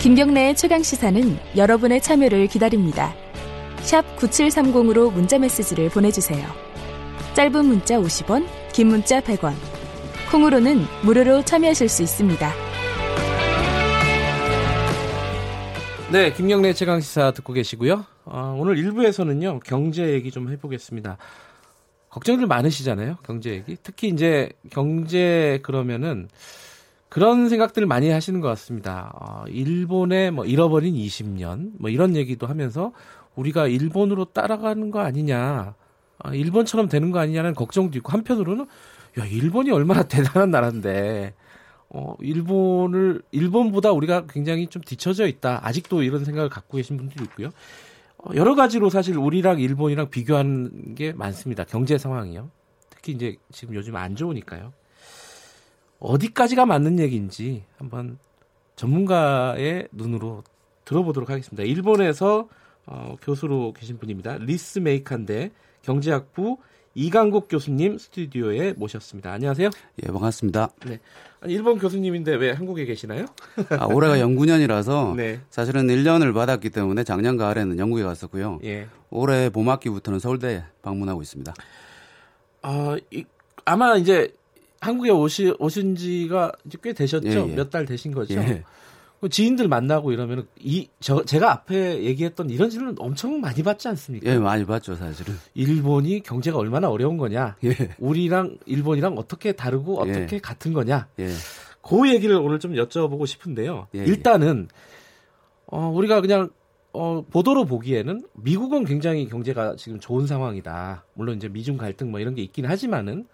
김경래의 최강 시사는 여러분의 참여를 기다립니다. 샵 9730으로 문자 메시지를 보내주세요. 짧은 문자 50원, 긴 문자 100원. 콩으로는 무료로 참여하실 수 있습니다. 네, 김경래 최강 시사 듣고 계시고요. 어, 오늘 1부에서는요 경제 얘기 좀 해보겠습니다. 걱정들 많으시잖아요, 경제 얘기. 특히 이제 경제 그러면은 그런 생각들을 많이 하시는 것 같습니다. 어, 일본의 뭐 잃어버린 20년 뭐 이런 얘기도 하면서 우리가 일본으로 따라가는 거 아니냐, 어, 일본처럼 되는 거 아니냐는 걱정도 있고 한편으로는 야 일본이 얼마나 대단한 나라인데 어, 일본을, 일본보다 우리가 굉장히 좀 뒤처져 있다. 아직도 이런 생각을 갖고 계신 분들이 있고요. 어, 여러 가지로 사실 우리랑 일본이랑 비교하는 게 많습니다. 경제 상황이요. 특히 이제 지금 요즘 안 좋으니까요. 어디까지가 맞는 얘기인지 한번 전문가의 눈으로 들어보도록 하겠습니다. 일본에서 어, 교수로 계신 분입니다. 리츠메이칸대 경제학부 이강국 교수님 스튜디오에 모셨습니다. 안녕하세요. 예, 반갑습니다. 네. 아니, 일본 교수님인데 왜 한국에 계시나요? 아, 올해가 연구년이라서 네. 사실은 1년을 받았기 때문에 작년 가을에는 영국에 갔었고요. 예. 올해 봄 학기부터는 서울대 방문하고 있습니다. 아, 이, 아마 이제 한국에 오시, 오신 지가 이제 꽤 되셨죠? 예, 예. 몇달 되신 거죠? 예. 그 지인들 만나고 이러면 이저 제가 앞에 얘기했던 이런 질문 엄청 많이 받지 않습니까? 예, 많이 받죠, 사실은. 일본이 경제가 얼마나 어려운 거냐? 예. 우리랑 일본이랑 어떻게 다르고 예. 어떻게 예. 같은 거냐? 예. 그 얘기를 오늘 좀 여쭤보고 싶은데요. 예, 예. 일단은 어 우리가 그냥 어 보도로 보기에는 미국은 굉장히 경제가 지금 좋은 상황이다. 물론 이제 미중 갈등 뭐 이런 게 있긴 하지만은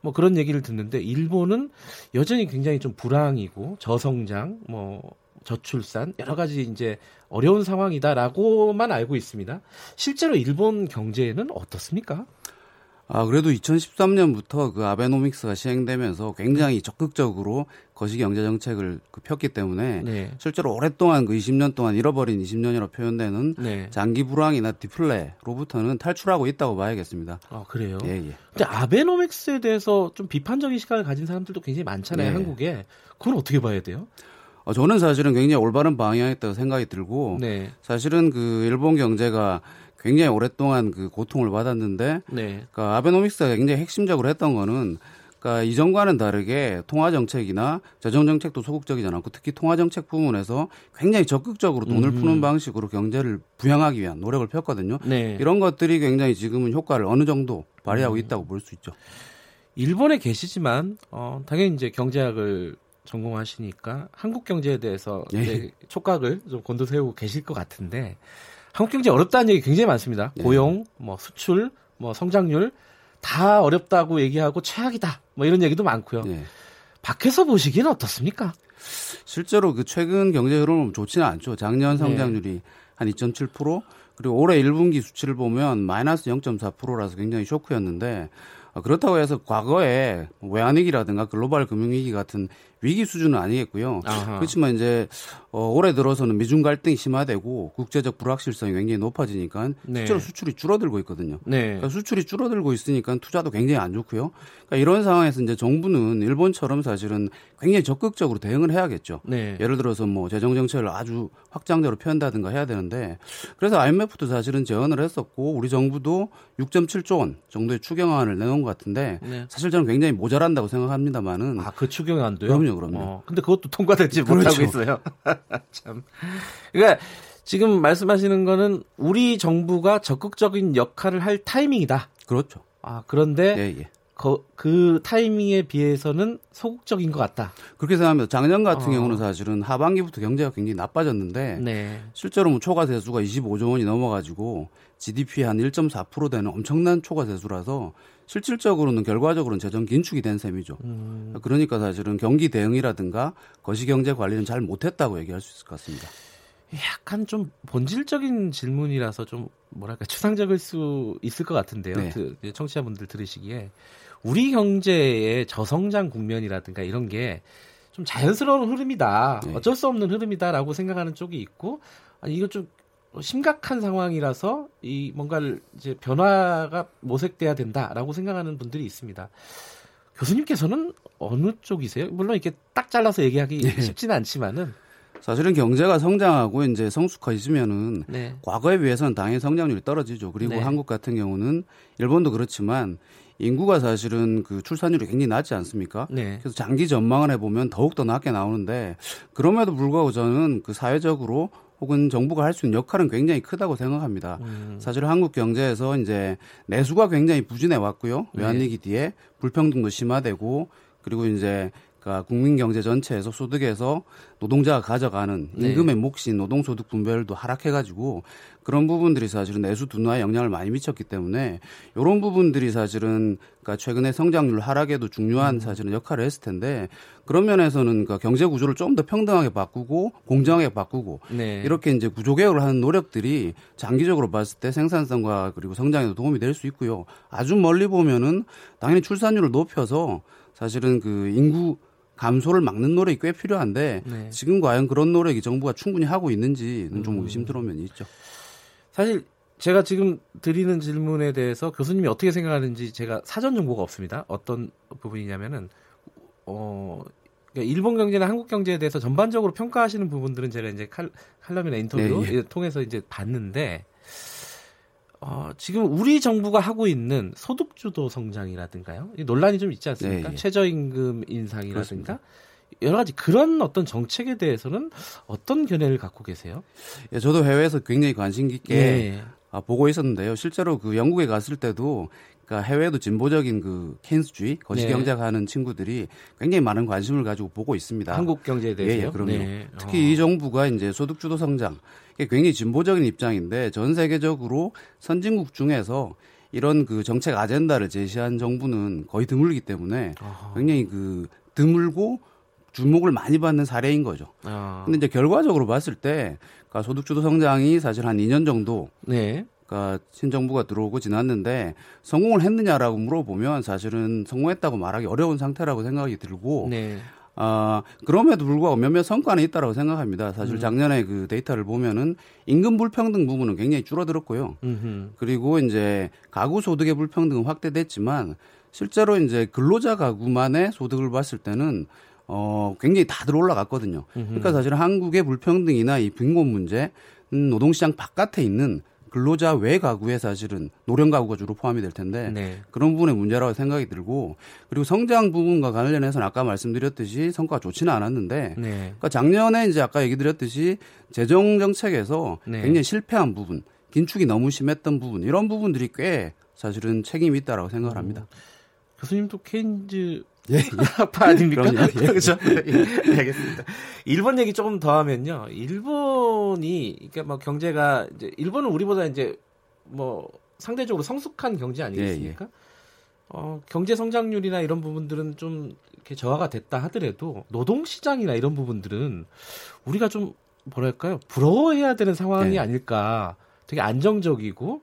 뭐 그런 얘기를 듣는데 일본은 여전히 굉장히 좀 불황이고 저성장 뭐 저출산 여러 가지 이제 어려운 상황이다라고만 알고 있습니다. 실제로 일본 경제는 어떻습니까? 아, 그래도 2013년부터 그 아베노믹스가 시행되면서 굉장히 적극적으로 거시기 경제 정책을 그 폈기 때문에 네. 실제로 오랫동안 그 20년 동안 잃어버린 20년이라고 표현되는 네. 장기 불황이나 디플레로부터는 탈출하고 있다고 봐야겠습니다. 아, 그래요? 예, 예. 근데 아베노믹스에 대해서 좀 비판적인 시각을 가진 사람들도 굉장히 많잖아요, 네. 한국에. 그건 어떻게 봐야 돼요? 어, 저는 사실은 굉장히 올바른 방향이었다고 생각이 들고 네. 사실은 그 일본 경제가 굉장히 오랫동안 그 고통을 받았는데 네. 그러니까 아베노믹스가 굉장히 핵심적으로 했던 거는 그러니까 이전과는 다르게 통화 정책이나 재정 정책도 소극적이지 않았고 특히 통화 정책 부분에서 굉장히 적극적으로 돈을 푸는 음. 방식으로 경제를 부양하기 위한 노력을 폈거든요. 네. 이런 것들이 굉장히 지금은 효과를 어느 정도 발휘하고 음. 있다고 볼 수 있죠. 일본에 계시지만 어, 당연히 이제 경제학을 전공하시니까 한국 경제에 대해서 예. 촉각을 좀 곤두세우고 계실 것 같은데 한국 경제 어렵다는 얘기 굉장히 많습니다. 예. 고용, 뭐 수출, 뭐 성장률 다 어렵다고 얘기하고 최악이다. 뭐 이런 얘기도 많고요. 예. 밖에서 보시기는 어떻습니까? 실제로 그 최근 경제 흐름은 좋지는 않죠. 작년 성장률이 네. 한2.7% 그리고 올해 1분기 수치를 보면 마이너스 0.4%라서 굉장히 쇼크였는데 어, 그렇다고 해서 과거에 외환위기라든가 글로벌 금융위기 같은 위기 수준은 아니겠고요. 아하. 그렇지만 이제 어, 올해 들어서는 미중 갈등이 심화되고 국제적 불확실성이 굉장히 높아지니까 네. 실제로 수출이 줄어들고 있거든요. 네. 그러니까 수출이 줄어들고 있으니까 투자도 굉장히 안 좋고요. 그러니까 이런 상황에서 이제 정부는 일본처럼 사실은 굉장히 적극적으로 대응을 해야겠죠. 네. 예를 들어서 뭐 재정 정책을 아주 확장적으로 표현다든가 해야 되는데 그래서 IMF도 사실은 제언을 했었고 우리 정부도 6.7조 원 정도의 추경안을 내놓은 것 같은데 네. 사실 저는 굉장히 모자란다고 생각합니다만은 아그 추경안도요? 그럼요, 그럼요. 어, 근데 그것도 통과되지 그렇죠. 못하고 있어요. 참. 그러니까 지금 말씀하시는 거는 우리 정부가 적극적인 역할을 할 타이밍이다. 그렇죠. 아, 그런데 예, 예. 그, 그 타이밍에 비해서는 소극적인 것 같다. 그렇게 생각합니다. 작년 같은 어. 경우는 사실은 하반기부터 경제가 굉장히 나빠졌는데 네. 실제로 뭐 초과 세수가 25조 원이 넘어가지고 GDP 한 1.4% 되는 엄청난 초과 세수라서 실질적으로는 결과적으로는 재정 긴축이 된 셈이죠. 음. 그러니까 사실은 경기 대응이라든가 거시경제 관리는 잘 못했다고 얘기할 수 있을 것 같습니다. 약간 좀 본질적인 질문이라서 좀 뭐랄까 추상적일 수 있을 것 같은데요. 네. 그 청취자분들 들으시기에 우리 경제의 저성장 국면이라든가 이런 게 좀 자연스러운 흐름이다. 네. 어쩔 수 없는 흐름이다라고 생각하는 쪽이 있고 아니 이거 좀 심각한 상황이라서 이 뭔가를 이제 변화가 모색돼야 된다라고 생각하는 분들이 있습니다. 교수님께서는 어느 쪽이세요? 물론 이렇게 딱 잘라서 얘기하기 네. 쉽지는 않지만은 사실은 경제가 성장하고 이제 성숙해지면은 네. 과거에 비해서는 당연히 성장률이 떨어지죠. 그리고 네. 한국 같은 경우는 일본도 그렇지만 인구가 사실은 그 출산율이 굉장히 낮지 않습니까? 네. 그래서 장기 전망을 해보면 더욱더 낮게 나오는데 그럼에도 불구하고 저는 그 사회적으로 혹은 정부가 할 수 있는 역할은 굉장히 크다고 생각합니다. 음. 사실 한국 경제에서 이제 내수가 굉장히 부진해 왔고요. 네. 외환위기 뒤에 불평등도 심화되고 그리고 이제 그러니까 국민 경제 전체에서 소득에서 노동자가 가져가는 네. 임금의 몫인 노동소득 분배율도 하락해가지고 그런 부분들이 사실은 내수 둔화에 영향을 많이 미쳤기 때문에 이런 부분들이 사실은 그러니까 최근에 성장률 하락에도 중요한 음. 사실은 역할을 했을 텐데 그런 면에서는 그러니까 경제 구조를 좀 더 평등하게 바꾸고 공정하게 바꾸고 네. 이렇게 이제 구조 개혁을 하는 노력들이 장기적으로 봤을 때 생산성과 그리고 성장에도 도움이 될 수 있고요. 아주 멀리 보면은 당연히 출산율을 높여서 사실은 그 인구 감소를 막는 노력이 꽤 필요한데 네. 지금 과연 그런 노력이 정부가 충분히 하고 있는지는 음. 좀 의심스러운 면이 있죠. 사실 제가 지금 드리는 질문에 대해서 교수님이 어떻게 생각하는지 제가 사전 정보가 없습니다. 어떤 부분이냐면은 어 그러니까 일본 경제나 한국 경제에 대해서 전반적으로 평가하시는 부분들은 제가 이제 칼, 칼럼이나 인터뷰 네, 통해서 이제 봤는데 어, 지금 우리 정부가 하고 있는 소득주도 성장이라든가요. 이 논란이 좀 있지 않습니까? 네, 예. 최저임금 인상이라든가 그렇습니다. 여러 가지 그런 어떤 정책에 대해서는 어떤 견해를 갖고 계세요? 예, 저도 해외에서 굉장히 관심 깊게 예. 아, 보고 있었는데요. 실제로 그 영국에 갔을 때도 그러니까 해외도 진보적인 그 케인스주의 거시경제학 하는 친구들이 굉장히 많은 관심을 가지고 보고 있습니다. 한국 경제에 대해서요. 예, 예, 그럼요. 네. 특히 어. 이 정부가 이제 소득주도 성장 굉장히 진보적인 입장인데 전 세계적으로 선진국 중에서 이런 그 정책 아젠다를 제시한 정부는 거의 드물기 때문에 어허. 굉장히 그 드물고 주목을 많이 받는 사례인 거죠. 아. 근데 이제 결과적으로 봤을 때 그러니까 소득주도 성장이 사실 한 2년 정도 네. 그러니까 신정부가 들어오고 지났는데 성공을 했느냐라고 물어보면 사실은 성공했다고 말하기 어려운 상태라고 생각이 들고 네. 아, 그럼에도 불구하고 몇몇 성과는 있다라고 생각합니다. 사실 음. 작년에 그 데이터를 보면은 임금 불평등 부분은 굉장히 줄어들었고요. 음흠. 그리고 이제 가구 소득의 불평등은 확대됐지만 실제로 이제 근로자 가구만의 소득을 봤을 때는 어, 굉장히 다들 올라갔거든요. 그러니까 사실 한국의 불평등이나 이 빈곤 문제, 음, 노동시장 바깥에 있는 근로자 외 가구에 사실은 노령 가구가 주로 포함이 될 텐데 네. 그런 부분의 문제라고 생각이 들고 그리고 성장 부분과 관련해서는 아까 말씀드렸듯이 성과가 좋지는 않았는데 네. 그러니까 작년에 이제 아까 얘기 드렸듯이 재정 정책에서 네. 굉장히 실패한 부분, 긴축이 너무 심했던 부분 이런 부분들이 꽤 사실은 책임이 있다라고 생각을 합니다. 교수님도 케인즈 학파 아닙니까? 그럼요. 예. 그렇죠. 예, 알겠습니다. 일본 얘기 조금 더 하면요. 일본이 그러니까 뭐 경제가 이제 일본은 우리보다 이제 뭐 상대적으로 성숙한 경제 아니겠습니까? 어, 경제 성장률이나 이런 부분들은 좀 이렇게 저하가 됐다 하더라도 노동 시장이나 이런 부분들은 우리가 좀 뭐랄까요? 부러워해야 되는 상황이 네. 아닐까. 되게 안정적이고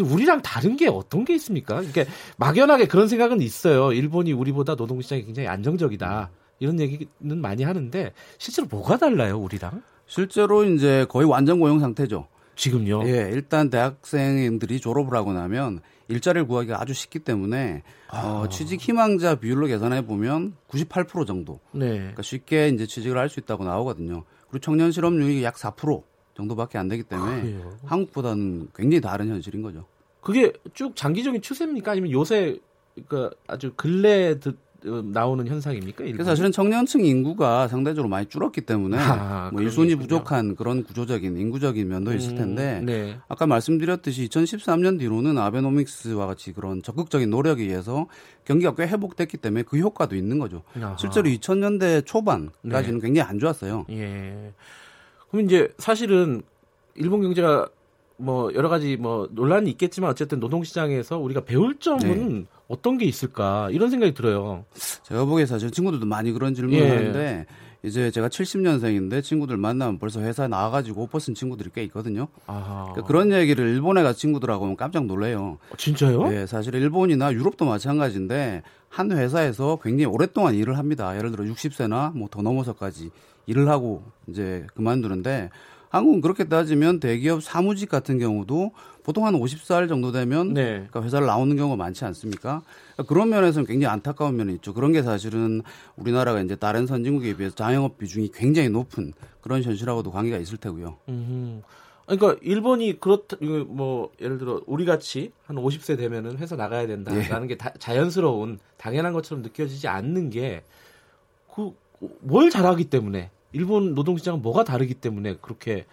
우리랑 다른 게 어떤 게 있습니까? 이게 막연하게 그런 생각은 있어요. 일본이 우리보다 노동 시장이 굉장히 안정적이다. 이런 얘기는 많이 하는데 실제로 뭐가 달라요, 우리랑? 실제로 이제 거의 완전 고용 상태죠. 지금요. 예, 일단 대학생들이 졸업을 하고 나면 일자리를 구하기가 아주 쉽기 때문에 어, 취직 희망자 비율로 계산해 보면 98% 정도. 네. 그러니까 쉽게 이제 취직을 할 수 있다고 나오거든요. 그리고 청년 실업률이 약 4% 정도밖에 안 되기 때문에 그래요? 한국보다는 굉장히 다른 현실인 거죠. 그게 쭉 장기적인 추세입니까? 아니면 요새 그 아주 근래 드, 어, 나오는 현상입니까? 일본이? 그래서 사실은 청년층 인구가 상대적으로 많이 줄었기 때문에 아, 뭐 일손이 있군요. 부족한 그런 구조적인 인구적인 면도 있을 텐데 음, 네. 아까 말씀드렸듯이 2013년 뒤로는 아베노믹스와 같이 그런 적극적인 노력에 의해서 경기가 꽤 회복됐기 때문에 그 효과도 있는 거죠. 아하. 실제로 2000년대 초반까지는 굉장히 안 좋았어요. 예. 그럼 이제 사실은 일본 경제가 뭐 여러 가지 뭐 논란이 있겠지만 어쨌든 노동 시장에서 우리가 배울 점은 네. 어떤 게 있을까 이런 생각이 들어요. 제가 보기에 사실 친구들도 많이 그런 질문을 예. 하는데 이제 제가 70년생인데 친구들 만나면 벌써 회사에 나와가지고 옷 벗은 친구들이 꽤 있거든요. 아, 그런 얘기를 일본에 가 친구들하고 하면 깜짝 놀래요. 어, 진짜요? 예, 사실 일본이나 유럽도 마찬가지인데 한 회사에서 굉장히 오랫동안 일을 합니다. 예를 들어 60세나 뭐 더 넘어서까지 일을 하고 이제 그만두는데 한국은 그렇게 따지면 대기업 사무직 같은 경우도 보통 한 50살 정도 되면 네. 그러니까 회사를 나오는 경우가 많지 않습니까? 그러니까 그런 면에서는 굉장히 안타까운 면이 있죠. 그런 게 사실은 우리나라가 이제 다른 선진국에 비해서 자영업 비중이 굉장히 높은 그런 현실하고도 관계가 있을 테고요. 음. 그러니까 일본이 그렇다 뭐 예를 들어 우리 같이 한 50세 되면은 회사 나가야 된다라는 예. 게 다, 자연스러운 당연한 것처럼 느껴지지 않는 게 그 뭘 잘하기 때문에 일본 노동시장은 뭐가 다르기 때문에 그렇게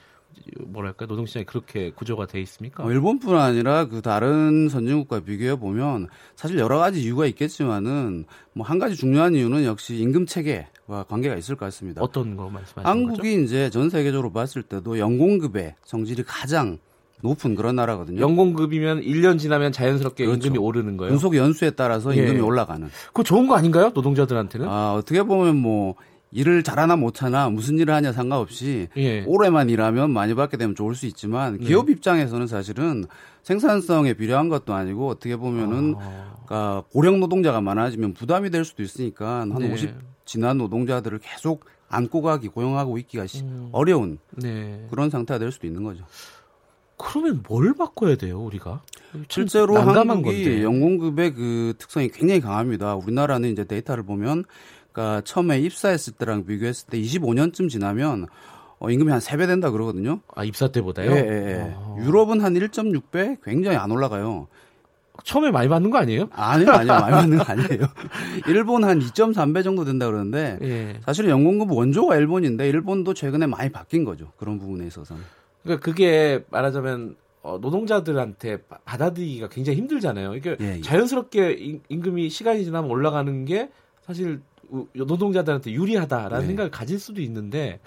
뭐랄까 노동시장이 그렇게 구조가 돼 있습니까? 어, 일본뿐 아니라 그 다른 선진국과 비교해 보면 사실 여러 가지 이유가 있겠지만은 뭐 한 가지 중요한 이유는 역시 임금 체계와 관계가 있을 것 같습니다. 어떤 거 말씀하시는 한국이 거죠? 이제 전 세계적으로 봤을 때도 연공급의 성질이 가장 높은 그런 나라거든요. 연공급이면 1년 지나면 자연스럽게 그렇죠. 임금이 오르는 거예요. 근속 연수에 따라서 임금이 예. 올라가는. 그거 좋은 거 아닌가요? 노동자들한테는? 아, 어떻게 보면 뭐 일을 잘하나 못하나 무슨 일을 하냐 상관없이 예. 오래만 일하면 많이 받게 되면 좋을 수 있지만 네. 기업 네. 입장에서는 사실은 생산성에 필요한 것도 아니고 어떻게 보면은 아. 그러니까 고령 노동자가 많아지면 부담이 될 수도 있으니까 한 네. 50 지난 노동자들을 계속 안고 가기 고용하고 있기가 음. 어려운 네. 그런 상태가 될 수도 있는 거죠. 그러면 뭘 바꿔야 돼요, 우리가? 실제로 한국이 건데. 연공급의 그 특성이 굉장히 강합니다. 우리나라는 이제 데이터를 보면 그러니까 처음에 입사했을 때랑 비교했을 때 25년쯤 지나면 어, 임금이 한 3배 된다 그러거든요. 아, 입사 때보다요? 예, 예. 예. 아. 유럽은 한 1.6배 굉장히 안 올라가요. 처음에 많이 받는 거 아니에요? 아니요, 아니요. 많이 받는 거 아니에요. 일본 한 2.3배 정도 된다 그러는데 예. 사실은 연공급 원조가 일본인데 일본도 최근에 많이 바뀐 거죠. 그런 부분에 있어서는. 그러니까 그게 말하자면 어, 노동자들한테 받아들이기가 굉장히 힘들잖아요. 이게 예, 예. 자연스럽게 임금이 시간이 지나면 올라가는 게 사실 노동자들한테 유리하다라는 네. 생각을 가질 수도 있는데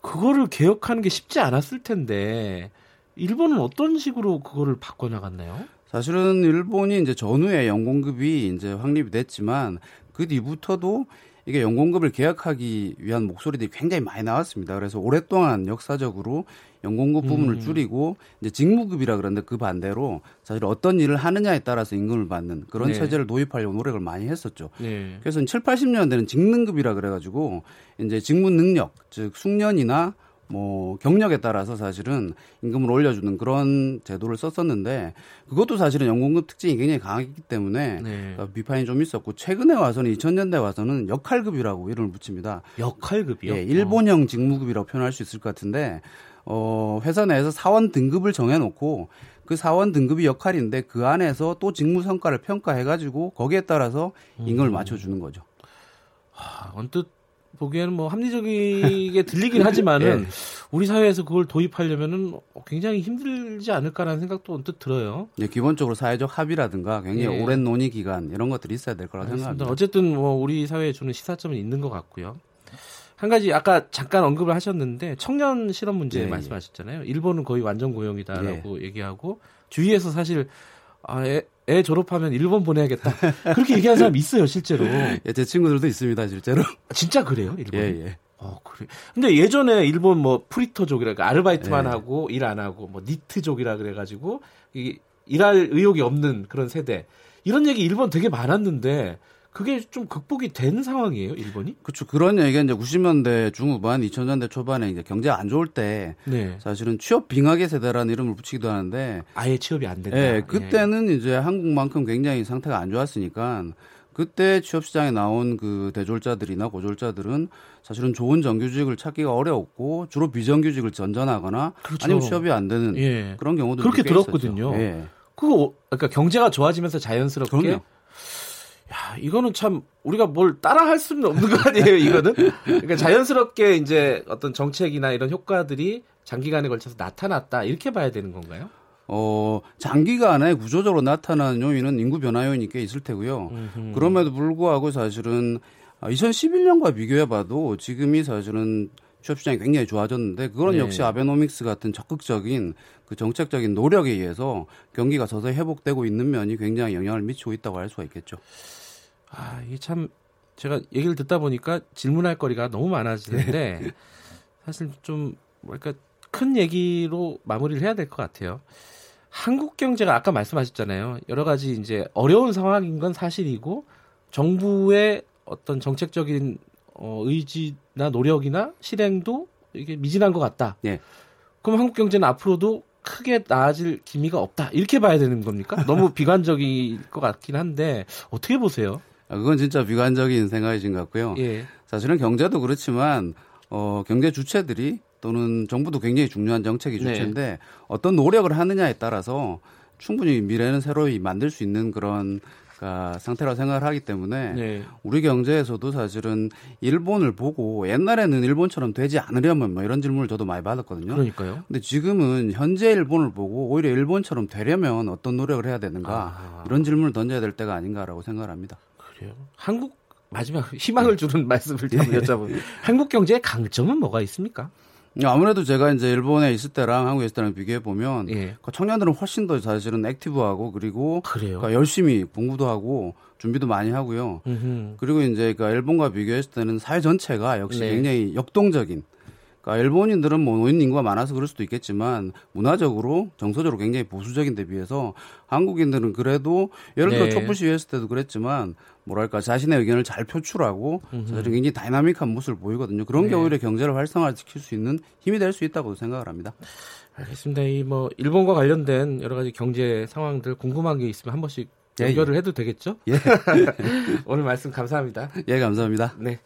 그거를 개혁하는 게 쉽지 않았을 텐데 일본은 어떤 식으로 그거를 바꿔 나갔나요? 사실은 일본이 이제 전후에 연공급이 이제 확립이 됐지만 그 뒤부터도 이게 연공급을 개혁하기 위한 목소리들이 굉장히 많이 나왔습니다. 그래서 오랫동안 역사적으로 연공급 음. 부분을 줄이고 이제 직무급이라 그러는데 그 반대로 사실 어떤 일을 하느냐에 따라서 임금을 받는 그런 네. 체제를 도입하려고 노력을 많이 했었죠. 네. 그래서 7, 80년대는 직능급이라 그래가지고 이제 직무 능력, 즉 숙련이나 뭐 경력에 따라서 사실은 임금을 올려주는 그런 제도를 썼었는데 그것도 사실은 연공급 특징이 굉장히 강하기 때문에 네. 어, 비판이 좀 있었고 최근에 와서는 2000년대 와서는 역할급이라고 이름을 붙입니다. 역할급이요? 예, 일본형 직무급이라고 표현할 수 있을 것 같은데 어 회사 내에서 사원 등급을 정해놓고 그 사원 등급이 역할인데 그 안에서 또 직무 성과를 평가해가지고 거기에 따라서 임금을 음. 맞춰주는 거죠. 하, 언뜻 보기에는 뭐 합리적이게 들리긴 하지만은 네. 우리 사회에서 그걸 도입하려면은 굉장히 힘들지 않을까라는 생각도 언뜻 들어요. 네, 기본적으로 사회적 합의라든가 굉장히 네. 오랜 논의 기간 이런 것들이 있어야 될 거라 생각합니다. 어쨌든 뭐 우리 사회에 주는 시사점은 있는 것 같고요. 한 가지 아까 잠깐 언급을 하셨는데 청년 실업 문제 네. 말씀하셨잖아요. 일본은 거의 완전 고용이다라고 네. 얘기하고 주위에서 사실 아, 애, 애 졸업하면 일본 보내야겠다. 그렇게 얘기하는 사람 있어요, 실제로. 예, 제 친구들도 있습니다, 실제로. 아, 진짜 그래요, 일본? 예, 예. 어, 그래. 근데 예전에 일본 뭐 프리터족이라 그러니까 아르바이트만 예. 하고 일 안 하고 뭐 니트족이라 그래 가지고 이 일할 의욕이 없는 그런 세대 이런 얘기 일본 되게 많았는데 그게 좀 극복이 된 상황이에요, 일본이? 그렇죠. 그런 얘기가 이제 90년대 중후반, 2000년대 초반에 이제 경제 안 좋을 때 네. 사실은 취업 빙하계 세대라는 이름을 붙이기도 하는데 아예 취업이 안 된다. 네, 그때는 네. 이제 한국만큼 굉장히 상태가 안 좋았으니까 그때 취업 시장에 나온 그 대졸자들이나 고졸자들은 사실은 좋은 정규직을 찾기가 어려웠고 주로 비정규직을 전전하거나 그렇죠. 아니면 취업이 안 되는 예. 그런 경우도 그렇게 들었거든요. 예. 그거 그러니까 경제가 좋아지면서 자연스럽게 그럼요. 야, 이거는 참 우리가 뭘 따라 할 수는 없는 거 아니에요, 이거는? 그러니까 자연스럽게 이제 어떤 정책이나 이런 효과들이 장기간에 걸쳐서 나타났다. 이렇게 봐야 되는 건가요? 어, 장기간에 구조적으로 나타나는 요인은 인구 변화 요인이 꽤 있을 테고요. 음흠. 그럼에도 불구하고 사실은 2011년과 비교해 봐도 지금이 사실은 취업 시장이 굉장히 좋아졌는데 그건 네. 역시 아베노믹스 같은 적극적인 그 정책적인 노력에 의해서 경기가 서서히 회복되고 있는 면이 굉장히 영향을 미치고 있다고 할 수가 있겠죠. 아, 이게 참 제가 얘기를 듣다 보니까 질문할 거리가 너무 많아지는데 네. 사실 좀 뭐랄까 큰 얘기로 마무리를 해야 될 것 같아요. 한국 경제가 아까 말씀하셨잖아요. 여러 가지 이제 어려운 상황인 건 사실이고 정부의 어떤 정책적인 어, 의지나 노력이나 실행도 이게 미진한 것 같다. 네. 그럼 한국 경제는 앞으로도 크게 나아질 기미가 없다 이렇게 봐야 되는 겁니까? 너무 비관적일 것 같긴 한데 어떻게 보세요? 아, 그건 진짜 비관적인 생각이신 것 같고요. 예. 사실은 경제도 그렇지만 어, 경제 주체들이 또는 정부도 굉장히 중요한 정책이 네. 주체인데 네. 어떤 노력을 하느냐에 따라서 충분히 미래는 새로이 만들 수 있는 그런 그러니까 상태라고 생각을 하기 때문에 네. 우리 경제에서도 사실은 일본을 보고 옛날에는 일본처럼 되지 않으려면 뭐 이런 질문을 저도 많이 받았거든요. 그러니까요. 근데 지금은 현재 일본을 보고 오히려 일본처럼 되려면 어떤 노력을 해야 되는가 아. 이런 질문을 던져야 될 때가 아닌가라고 생각을 합니다. 그래요. 한국 마지막 희망을 주는 말씀을 좀 예. 여쭤보면 한국 경제의 강점은 뭐가 있습니까? 아무래도 제가 이제 일본에 있을 때랑 한국에 있을 때랑 비교해 보면 예. 그 청년들은 훨씬 더 사실은 액티브하고 그리고 그러니까 열심히 공부도 하고 준비도 많이 하고요. 음흠. 그리고 이제 그 일본과 비교했을 때는 사회 전체가 역시 네. 굉장히 역동적인 그러니까 일본인들은 뭐 노인 인구가 많아서 그럴 수도 있겠지만 문화적으로 정서적으로 굉장히 보수적인 데 비해서 한국인들은 그래도 예를 들어 네. 촛불 시위했을 때도 그랬지만 뭐랄까 자신의 의견을 잘 표출하고 사실 굉장히 다이나믹한 모습을 보이거든요. 그런 네. 게 오히려 경제를 활성화시킬 수 있는 힘이 될 수 있다고 생각을 합니다. 알겠습니다. 이 뭐 일본과 관련된 여러 가지 경제 상황들 궁금한 게 있으면 한 번씩 예, 연결을 예. 해도 되겠죠? 예. 오늘 말씀 감사합니다. 예, 감사합니다. 네.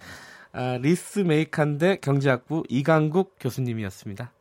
아, 리스 메이칸대 경제학부 이강국 교수님이었습니다.